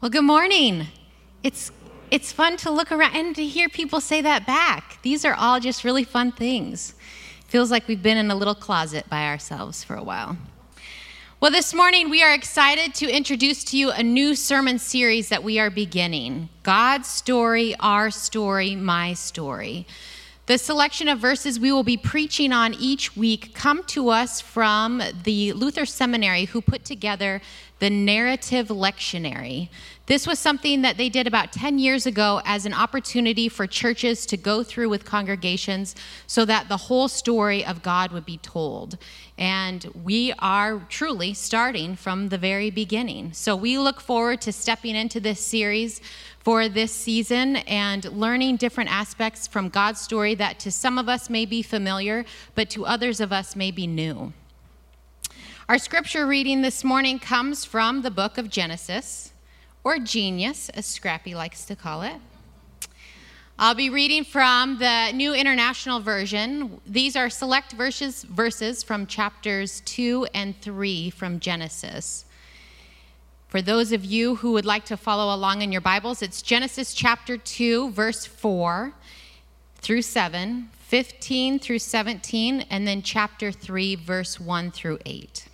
Well, good morning. It's it's fun to look around and to hear people say that back. These are all just really fun things. Feels like we've been in a little closet by ourselves for a while. Well, this morning we are excited to introduce to you a new sermon series that we are beginning God's Story, Our Story, My Story. The selection of verses we will be preaching on each week come to us from the Luther Seminary, who put together the Narrative Lectionary. This was something that they did about 10 years ago as an opportunity for churches to go through with congregations so that the whole story of God would be told. And we are truly starting from the very beginning. So we look forward to stepping into this series for this season and learning different aspects from God's story that to some of us may be familiar, but to others of us may be new. Our scripture reading this morning comes from the book of Genesis, or Genius, as Scrappy likes to call it. I'll be reading from the New International Version. These are select verses, verses from chapters 2 and 3 from Genesis. For those of you who would like to follow along in your Bibles, it's Genesis chapter 2, verse 4 through 7, 15 through 17, and then chapter 3, verse 1 through 8.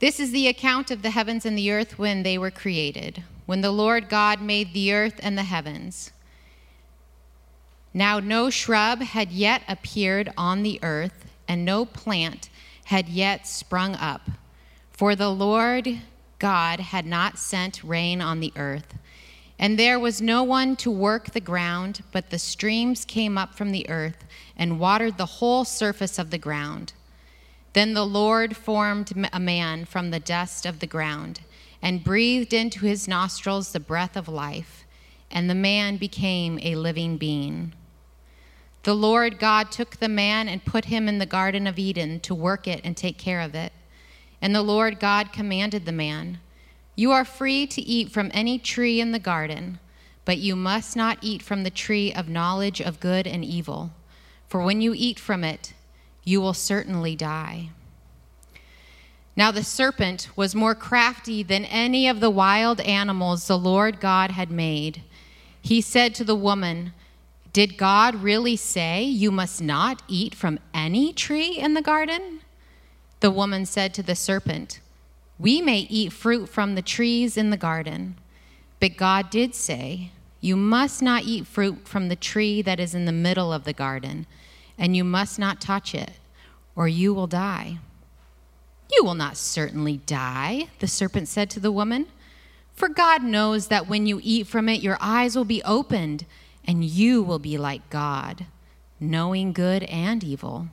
This is the account of the heavens and the earth when they were created, when the Lord God made the earth and the heavens. Now no shrub had yet appeared on the earth, and no plant had yet sprung up for the Lord God had not sent rain on the earth, and there was no one to work the ground, but the streams came up from the earth and watered the whole surface of the ground. Then the Lord formed a man from the dust of the ground and breathed into his nostrils the breath of life, and the man became a living being. The Lord God took the man and put him in the Garden of Eden to work it and take care of it. And the Lord God commanded the man, You are free to eat from any tree in the garden, but you must not eat from the tree of knowledge of good and evil, for when you eat from it, you will certainly die. Now the serpent was more crafty than any of the wild animals the Lord God had made. He said to the woman, Did God really say you must not eat from any tree in the garden? The woman said to the serpent, We may eat fruit from the trees in the garden, but God did say, You must not eat fruit from the tree that is in the middle of the garden, and you must not touch it, or you will die. You will not certainly die, the serpent said to the woman. For God knows that when you eat from it, your eyes will be opened, and you will be like God, knowing good and evil.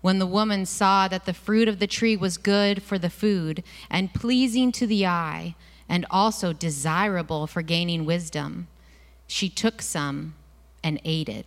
When the woman saw that the fruit of the tree was good for the food and pleasing to the eye, and also desirable for gaining wisdom, she took some and ate it.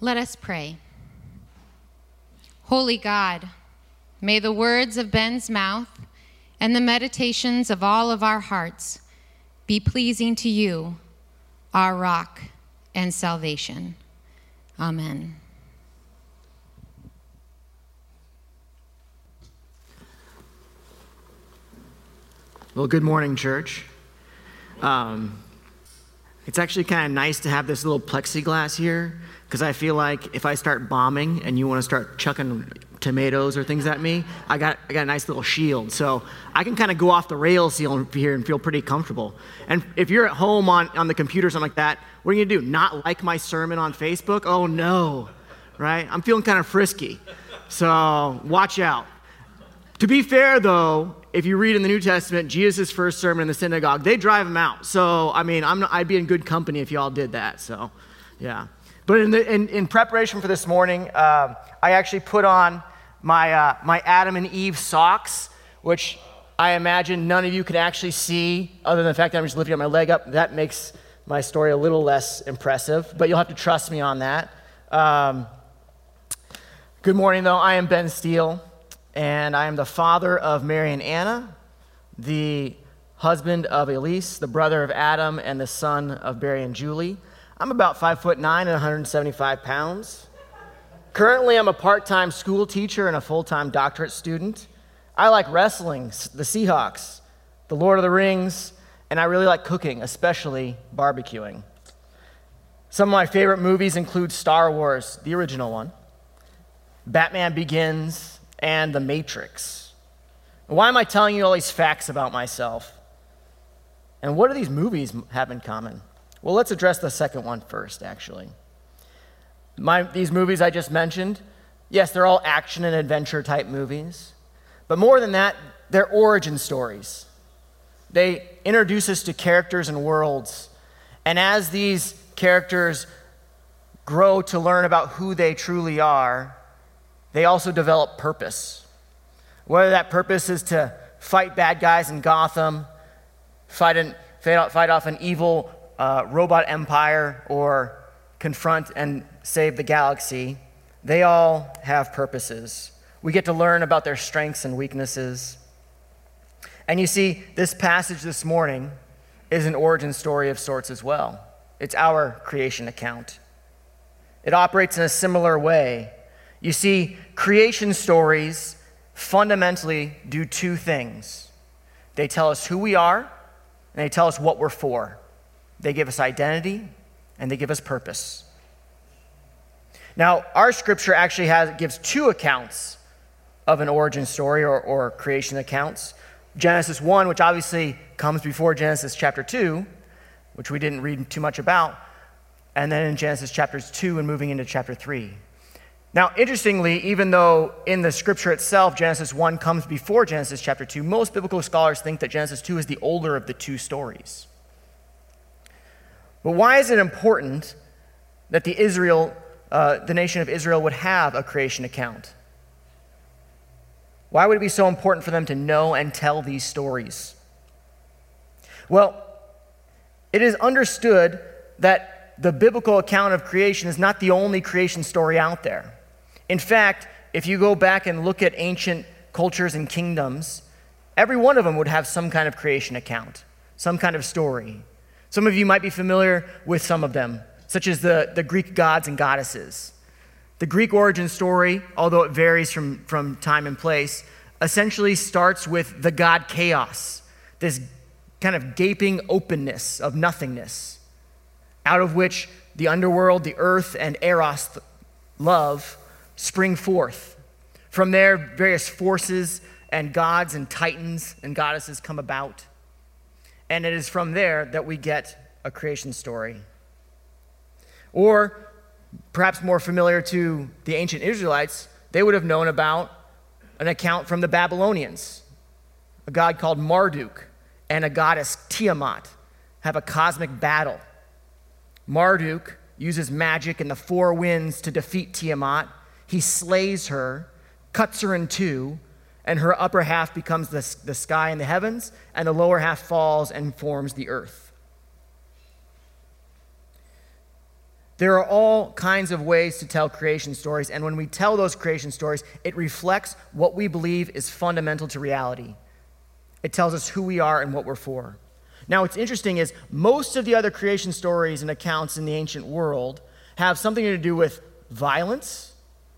Let us pray. Holy God, may the words of Ben's mouth and the meditations of all of our hearts be pleasing to you, our rock and salvation. Amen. Well, good morning, church. Um, it's actually kind of nice to have this little plexiglass here because I feel like if I start bombing and you want to start chucking tomatoes or things at me, I got, I got a nice little shield. So I can kind of go off the rails here and feel pretty comfortable. And if you're at home on, on the computer or something like that, what are you going to do? Not like my sermon on Facebook? Oh no, right? I'm feeling kind of frisky. So watch out. To be fair, though, if you read in the New Testament, Jesus' first sermon in the synagogue, they drive him out. So, I mean, I'm, I'd be in good company if y'all did that. So, yeah. But in, the, in, in preparation for this morning, uh, I actually put on my, uh, my Adam and Eve socks which I imagine none of you can actually see, other than the fact that I'm just lifting up my leg up. That makes my story a little less impressive, but you'll have to trust me on that. Um, good morning, though. I am Ben Steel, and I am the father of Mary and Anna, the husband of Elise, the brother of Adam, and the son of Barry and Julie. I'm about five foot nine and 175 pounds. Currently, I'm a part time school teacher and a full time doctorate student. I like wrestling, the Seahawks, the Lord of the Rings, and I really like cooking, especially barbecuing. Some of my favorite movies include Star Wars, the original one, Batman Begins, and The Matrix. Why am I telling you all these facts about myself? And what do these movies have in common? Well, let's address the second one first, actually. My, these movies I just mentioned, yes, they're all action and adventure type movies. But more than that, they're origin stories. They introduce us to characters and worlds. And as these characters grow to learn about who they truly are, they also develop purpose. Whether that purpose is to fight bad guys in Gotham, fight, an, fight off an evil uh, robot empire, or confront and save the galaxy, they all have purposes. We get to learn about their strengths and weaknesses. And you see, this passage this morning is an origin story of sorts as well. It's our creation account. It operates in a similar way. You see, creation stories fundamentally do two things they tell us who we are, and they tell us what we're for. They give us identity, and they give us purpose. Now, our scripture actually has, gives two accounts of an origin story or, or creation accounts. Genesis 1, which obviously comes before Genesis chapter 2, which we didn't read too much about, and then in Genesis chapters 2 and moving into chapter 3. Now, interestingly, even though in the scripture itself Genesis 1 comes before Genesis chapter 2, most biblical scholars think that Genesis 2 is the older of the two stories. But why is it important that the Israel, uh, the nation of Israel, would have a creation account? Why would it be so important for them to know and tell these stories? Well, it is understood that the biblical account of creation is not the only creation story out there. In fact, if you go back and look at ancient cultures and kingdoms, every one of them would have some kind of creation account, some kind of story. Some of you might be familiar with some of them, such as the, the Greek gods and goddesses. The Greek origin story, although it varies from, from time and place, essentially starts with the god chaos, this kind of gaping openness of nothingness, out of which the underworld, the earth, and Eros, love, spring forth. From there, various forces and gods and titans and goddesses come about. And it is from there that we get a creation story. Or perhaps more familiar to the ancient Israelites, they would have known about an account from the Babylonians. A god called Marduk and a goddess Tiamat have a cosmic battle. Marduk uses magic and the four winds to defeat Tiamat. He slays her, cuts her in two, and her upper half becomes the, the sky and the heavens, and the lower half falls and forms the earth. There are all kinds of ways to tell creation stories, and when we tell those creation stories, it reflects what we believe is fundamental to reality. It tells us who we are and what we're for. Now, what's interesting is most of the other creation stories and accounts in the ancient world have something to do with violence,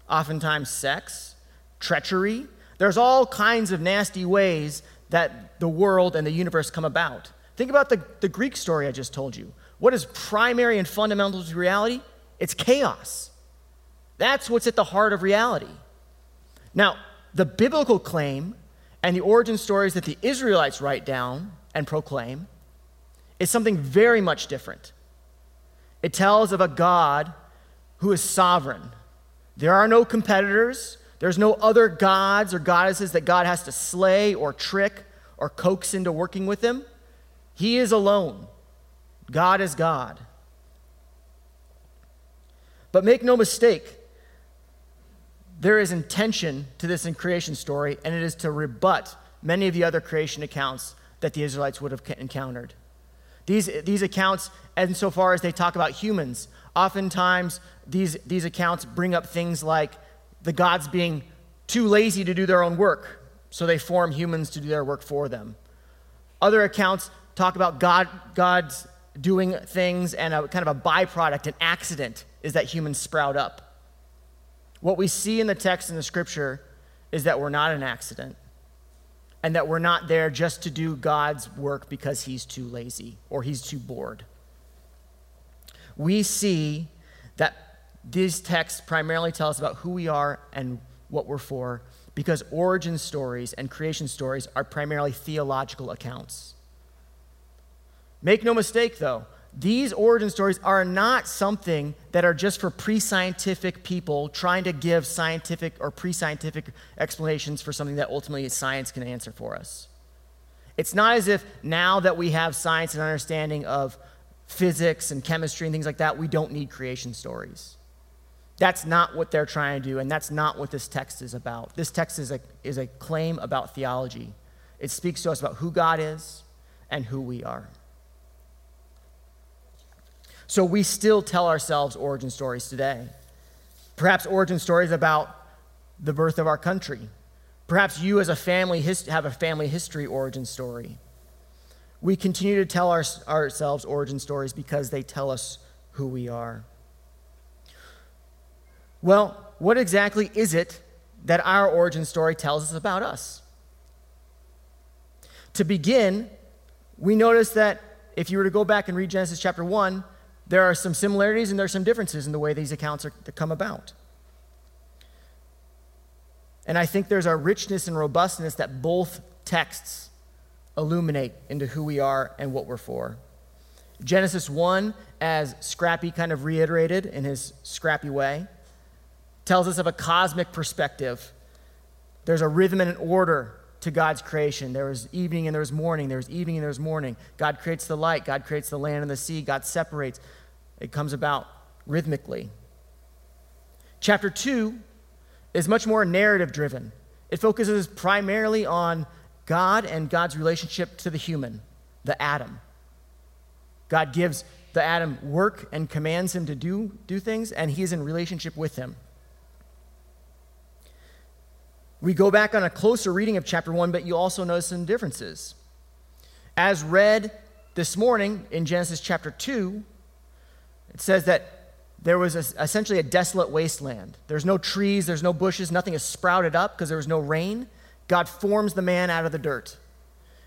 oftentimes sex, treachery. There's all kinds of nasty ways that the world and the universe come about. Think about the, the Greek story I just told you. What is primary and fundamental to reality? It's chaos. That's what's at the heart of reality. Now, the biblical claim and the origin stories that the Israelites write down and proclaim is something very much different. It tells of a God who is sovereign. There are no competitors, there's no other gods or goddesses that God has to slay or trick or coax into working with him. He is alone. God is God. But make no mistake, there is intention to this in creation story, and it is to rebut many of the other creation accounts that the Israelites would have encountered. These, these accounts, insofar as they talk about humans, oftentimes these, these accounts bring up things like the gods being too lazy to do their own work, so they form humans to do their work for them. Other accounts talk about God, God's doing things and a kind of a byproduct, an accident, is that humans sprout up. What we see in the text in the scripture is that we're not an accident and that we're not there just to do God's work because he's too lazy or he's too bored. We see that these texts primarily tell us about who we are and what we're for because origin stories and creation stories are primarily theological accounts. Make no mistake, though, these origin stories are not something that are just for pre scientific people trying to give scientific or pre scientific explanations for something that ultimately science can answer for us. It's not as if now that we have science and understanding of physics and chemistry and things like that, we don't need creation stories. That's not what they're trying to do, and that's not what this text is about. This text is a, is a claim about theology. It speaks to us about who God is and who we are. So we still tell ourselves origin stories today. Perhaps origin stories about the birth of our country. Perhaps you, as a family, have a family history origin story. We continue to tell our, ourselves origin stories because they tell us who we are. Well, what exactly is it that our origin story tells us about us? To begin, we notice that if you were to go back and read Genesis chapter 1, there are some similarities and there are some differences in the way these accounts are come about. And I think there's a richness and robustness that both texts illuminate into who we are and what we're for. Genesis 1, as Scrappy kind of reiterated in his scrappy way, tells us of a cosmic perspective. There's a rhythm and an order to God's creation. There was evening and there was morning. There was evening and there was morning. God creates the light. God creates the land and the sea. God separates. It comes about rhythmically. Chapter 2 is much more narrative driven. It focuses primarily on God and God's relationship to the human, the Adam. God gives the Adam work and commands him to do, do things, and he is in relationship with him. We go back on a closer reading of chapter 1, but you also notice some differences. As read this morning in Genesis chapter 2, it says that there was a, essentially a desolate wasteland. There's no trees, there's no bushes, nothing has sprouted up because there was no rain. God forms the man out of the dirt.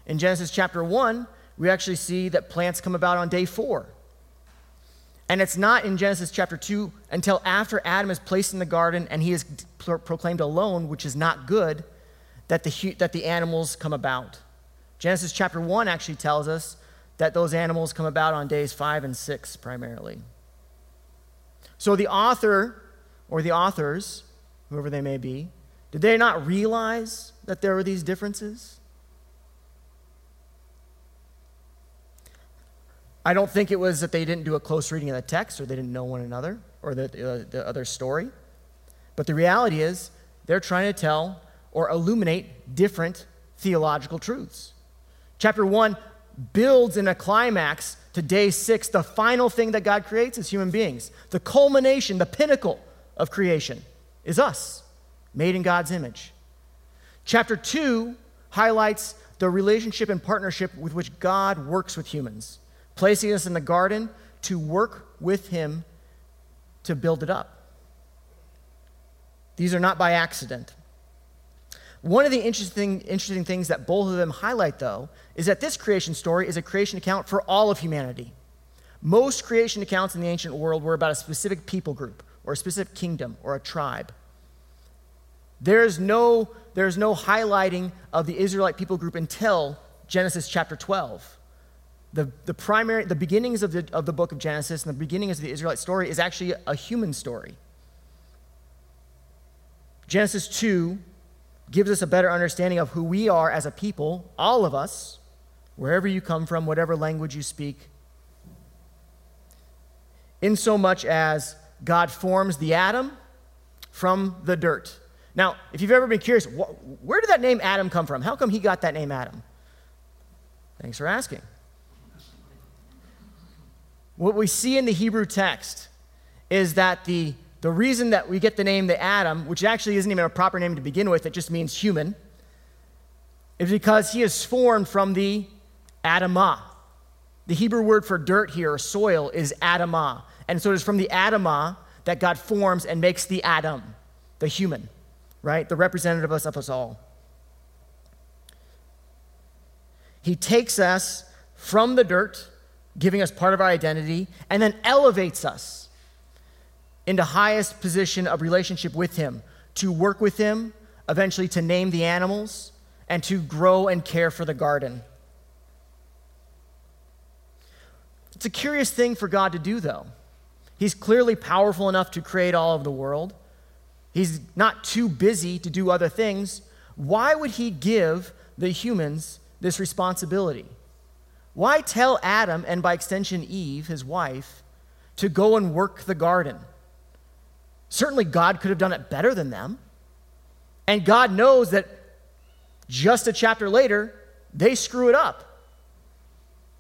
In Genesis chapter 1, we actually see that plants come about on day four. And it's not in Genesis chapter 2 until after Adam is placed in the garden and he is pro- proclaimed alone, which is not good, that the, that the animals come about. Genesis chapter 1 actually tells us that those animals come about on days 5 and 6 primarily. So the author or the authors, whoever they may be, did they not realize that there were these differences? I don't think it was that they didn't do a close reading of the text or they didn't know one another or the, uh, the other story. But the reality is, they're trying to tell or illuminate different theological truths. Chapter 1 builds in a climax to day six, the final thing that God creates is human beings. The culmination, the pinnacle of creation is us, made in God's image. Chapter two highlights the relationship and partnership with which God works with humans, placing us in the garden to work with Him to build it up. These are not by accident. One of the interesting, interesting things that both of them highlight, though, is that this creation story is a creation account for all of humanity. Most creation accounts in the ancient world were about a specific people group or a specific kingdom or a tribe. There's no, there's no highlighting of the Israelite people group until Genesis chapter 12. The, the primary, the beginnings of the, of the book of Genesis and the beginnings of the Israelite story is actually a human story. Genesis 2 gives us a better understanding of who we are as a people, all of us, wherever you come from, whatever language you speak. In so much as God forms the Adam from the dirt. Now, if you've ever been curious, wh- where did that name Adam come from? How come he got that name Adam? Thanks for asking. What we see in the Hebrew text is that the, the reason that we get the name the Adam, which actually isn't even a proper name to begin with, it just means human, is because he is formed from the Adamah. The Hebrew word for dirt here, or soil, is Adamah. And so it is from the Adamah that God forms and makes the Adam, the human, right? The representative of us all. He takes us from the dirt, giving us part of our identity, and then elevates us into highest position of relationship with him, to work with him, eventually to name the animals, and to grow and care for the garden. It's a curious thing for God to do, though. He's clearly powerful enough to create all of the world. He's not too busy to do other things. Why would he give the humans this responsibility? Why tell Adam, and by extension Eve, his wife, to go and work the garden? Certainly, God could have done it better than them. And God knows that just a chapter later, they screw it up.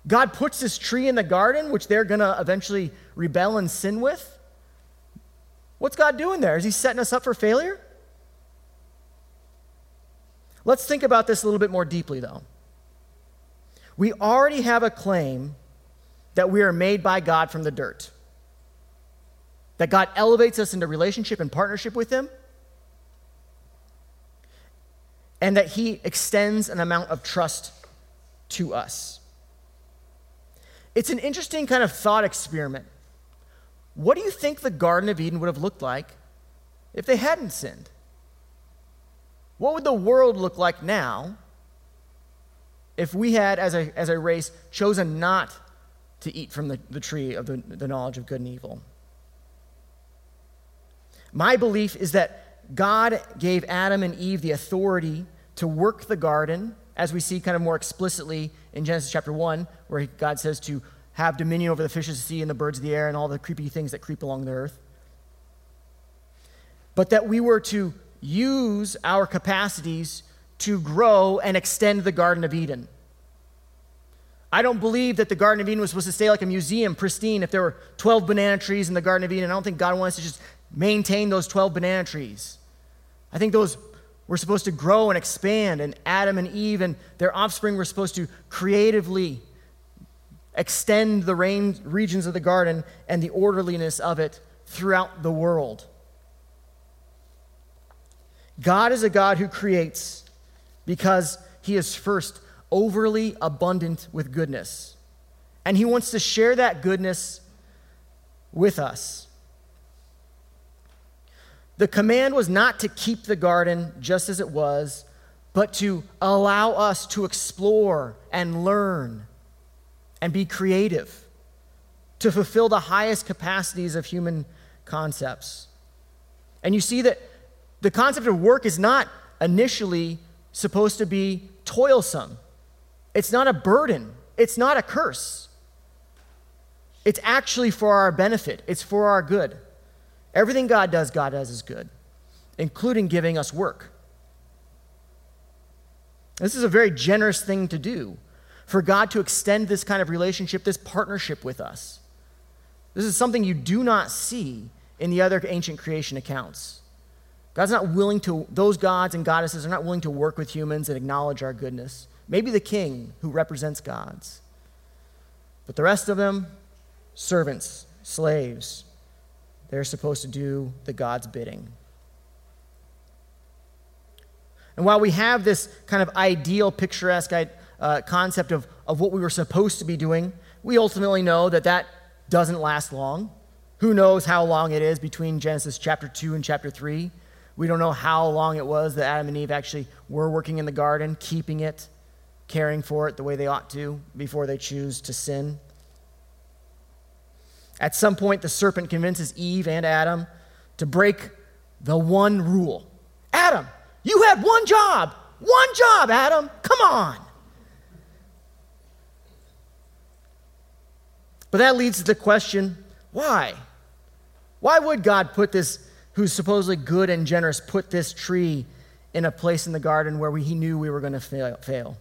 God puts this tree in the garden, which they're going to eventually rebel and sin with. What's God doing there? Is He setting us up for failure? Let's think about this a little bit more deeply, though. We already have a claim that we are made by God from the dirt, that God elevates us into relationship and partnership with Him, and that He extends an amount of trust to us. It's an interesting kind of thought experiment. What do you think the Garden of Eden would have looked like if they hadn't sinned? What would the world look like now if we had, as a, as a race, chosen not to eat from the, the tree of the, the knowledge of good and evil? My belief is that God gave Adam and Eve the authority to work the garden as we see kind of more explicitly in Genesis chapter 1, where God says to have dominion over the fishes of the sea and the birds of the air and all the creepy things that creep along the earth. But that we were to use our capacities to grow and extend the Garden of Eden. I don't believe that the Garden of Eden was supposed to stay like a museum, pristine. If there were 12 banana trees in the Garden of Eden, I don't think God wants to just maintain those 12 banana trees. I think those were supposed to grow and expand, and Adam and Eve and their offspring were supposed to creatively extend the regions of the garden and the orderliness of it throughout the world. God is a God who creates because he is first overly abundant with goodness. And he wants to share that goodness with us. The command was not to keep the garden just as it was, but to allow us to explore and learn and be creative, to fulfill the highest capacities of human concepts. And you see that the concept of work is not initially supposed to be toilsome, it's not a burden, it's not a curse. It's actually for our benefit, it's for our good. Everything God does, God does is good, including giving us work. This is a very generous thing to do for God to extend this kind of relationship, this partnership with us. This is something you do not see in the other ancient creation accounts. God's not willing to, those gods and goddesses are not willing to work with humans and acknowledge our goodness. Maybe the king who represents gods. But the rest of them, servants, slaves, they're supposed to do the God's bidding. And while we have this kind of ideal, picturesque uh, concept of, of what we were supposed to be doing, we ultimately know that that doesn't last long. Who knows how long it is between Genesis chapter 2 and chapter 3? We don't know how long it was that Adam and Eve actually were working in the garden, keeping it, caring for it the way they ought to before they choose to sin. At some point, the serpent convinces Eve and Adam to break the one rule Adam, you had one job. One job, Adam. Come on. But that leads to the question why? Why would God put this, who's supposedly good and generous, put this tree in a place in the garden where we, he knew we were going to fail, fail?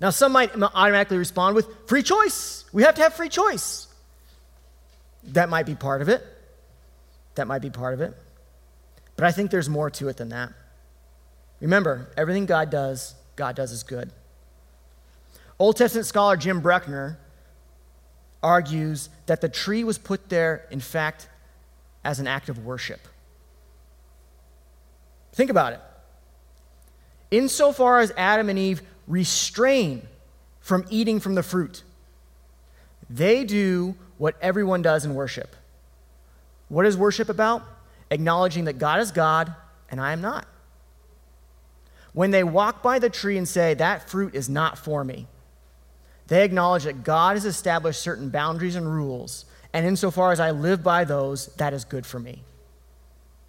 Now, some might automatically respond with free choice. We have to have free choice. That might be part of it. That might be part of it. But I think there's more to it than that. Remember, everything God does, God does is good. Old Testament scholar Jim Bruckner argues that the tree was put there, in fact, as an act of worship. Think about it. Insofar as Adam and Eve restrain from eating from the fruit, they do what everyone does in worship. What is worship about? Acknowledging that God is God and I am not. When they walk by the tree and say, That fruit is not for me, they acknowledge that God has established certain boundaries and rules, and insofar as I live by those, that is good for me.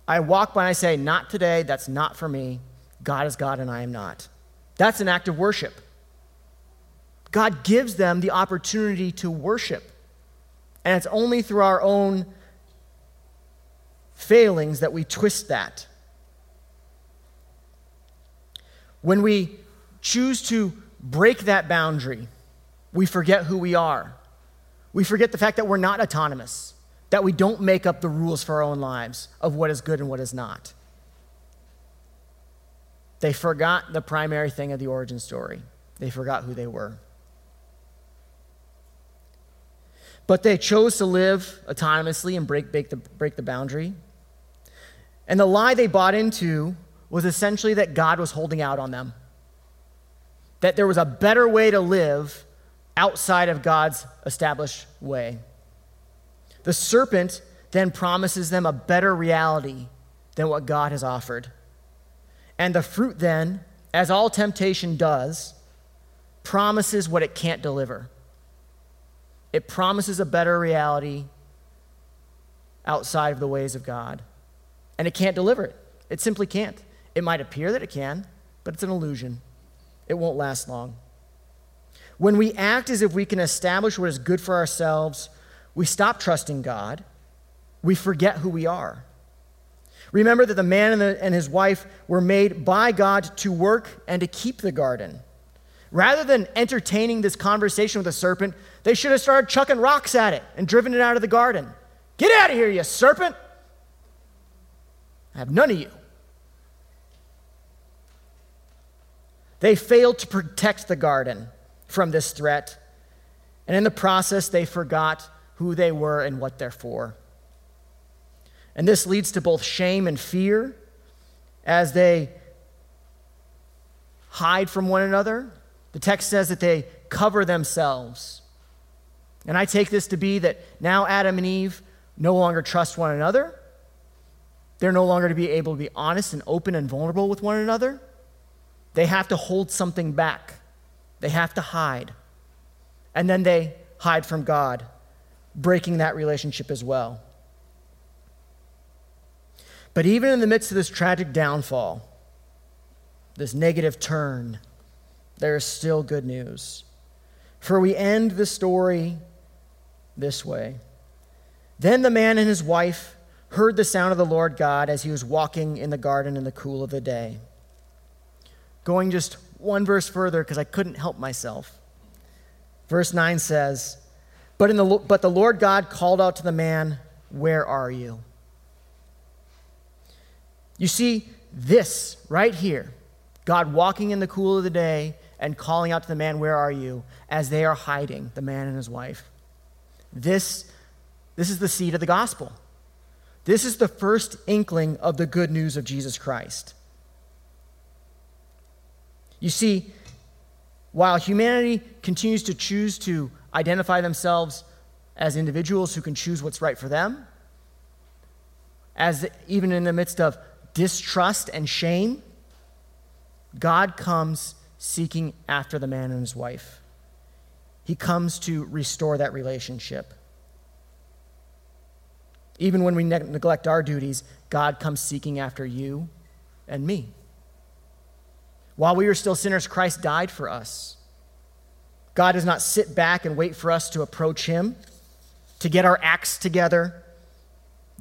I walk by and I say, Not today, that's not for me. God is God and I am not. That's an act of worship. God gives them the opportunity to worship. And it's only through our own failings that we twist that. When we choose to break that boundary, we forget who we are. We forget the fact that we're not autonomous, that we don't make up the rules for our own lives of what is good and what is not. They forgot the primary thing of the origin story. They forgot who they were. But they chose to live autonomously and break, break, the, break the boundary. And the lie they bought into was essentially that God was holding out on them, that there was a better way to live outside of God's established way. The serpent then promises them a better reality than what God has offered. And the fruit then, as all temptation does, promises what it can't deliver. It promises a better reality outside of the ways of God. And it can't deliver it. It simply can't. It might appear that it can, but it's an illusion. It won't last long. When we act as if we can establish what is good for ourselves, we stop trusting God. We forget who we are. Remember that the man and, the, and, his wife were made by God to work and to keep the garden. Rather than entertaining this conversation with the serpent, they should have started chucking rocks at it and driven it out of the garden. Get out of here, you serpent! I have none of you. They failed to protect the garden from this threat. And in the process, they forgot who they were and what they're for. And this leads to both shame and fear as they hide from one another. The text says that they cover themselves. And I take this to be that now Adam and Eve no longer trust one another. They're no longer to be able to be honest and open and vulnerable with one another. They have to hold something back. They have to hide. And then they hide from God, breaking that relationship as well. But even in the midst of this tragic downfall, this negative turn, there is still good news. For we end the story this way Then the man and his wife heard the sound of the Lord God as he was walking in the garden in the cool of the day. Going just one verse further because I couldn't help myself. Verse 9 says, but, in the, but the Lord God called out to the man, Where are you? You see, this right here, God walking in the cool of the day and calling out to the man, Where are you? as they are hiding, the man and his wife. This, this is the seed of the gospel. This is the first inkling of the good news of Jesus Christ. You see, while humanity continues to choose to identify themselves as individuals who can choose what's right for them, as even in the midst of distrust and shame, God comes seeking after the man and his wife. He comes to restore that relationship. Even when we ne- neglect our duties, God comes seeking after you and me. While we were still sinners, Christ died for us. God does not sit back and wait for us to approach Him, to get our acts together,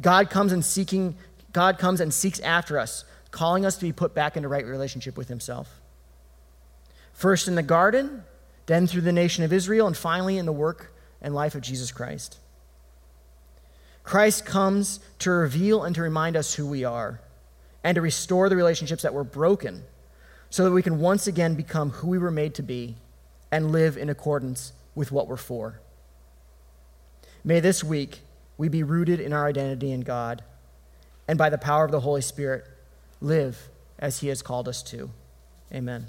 God comes and seeking God comes and seeks after us, calling us to be put back into right relationship with himself. First in the garden, then through the nation of Israel, and finally in the work and life of Jesus Christ. Christ comes to reveal and to remind us who we are and to restore the relationships that were broken so that we can once again become who we were made to be and live in accordance with what we're for. May this week we be rooted in our identity in God and by the power of the Holy Spirit live as He has called us to. Amen.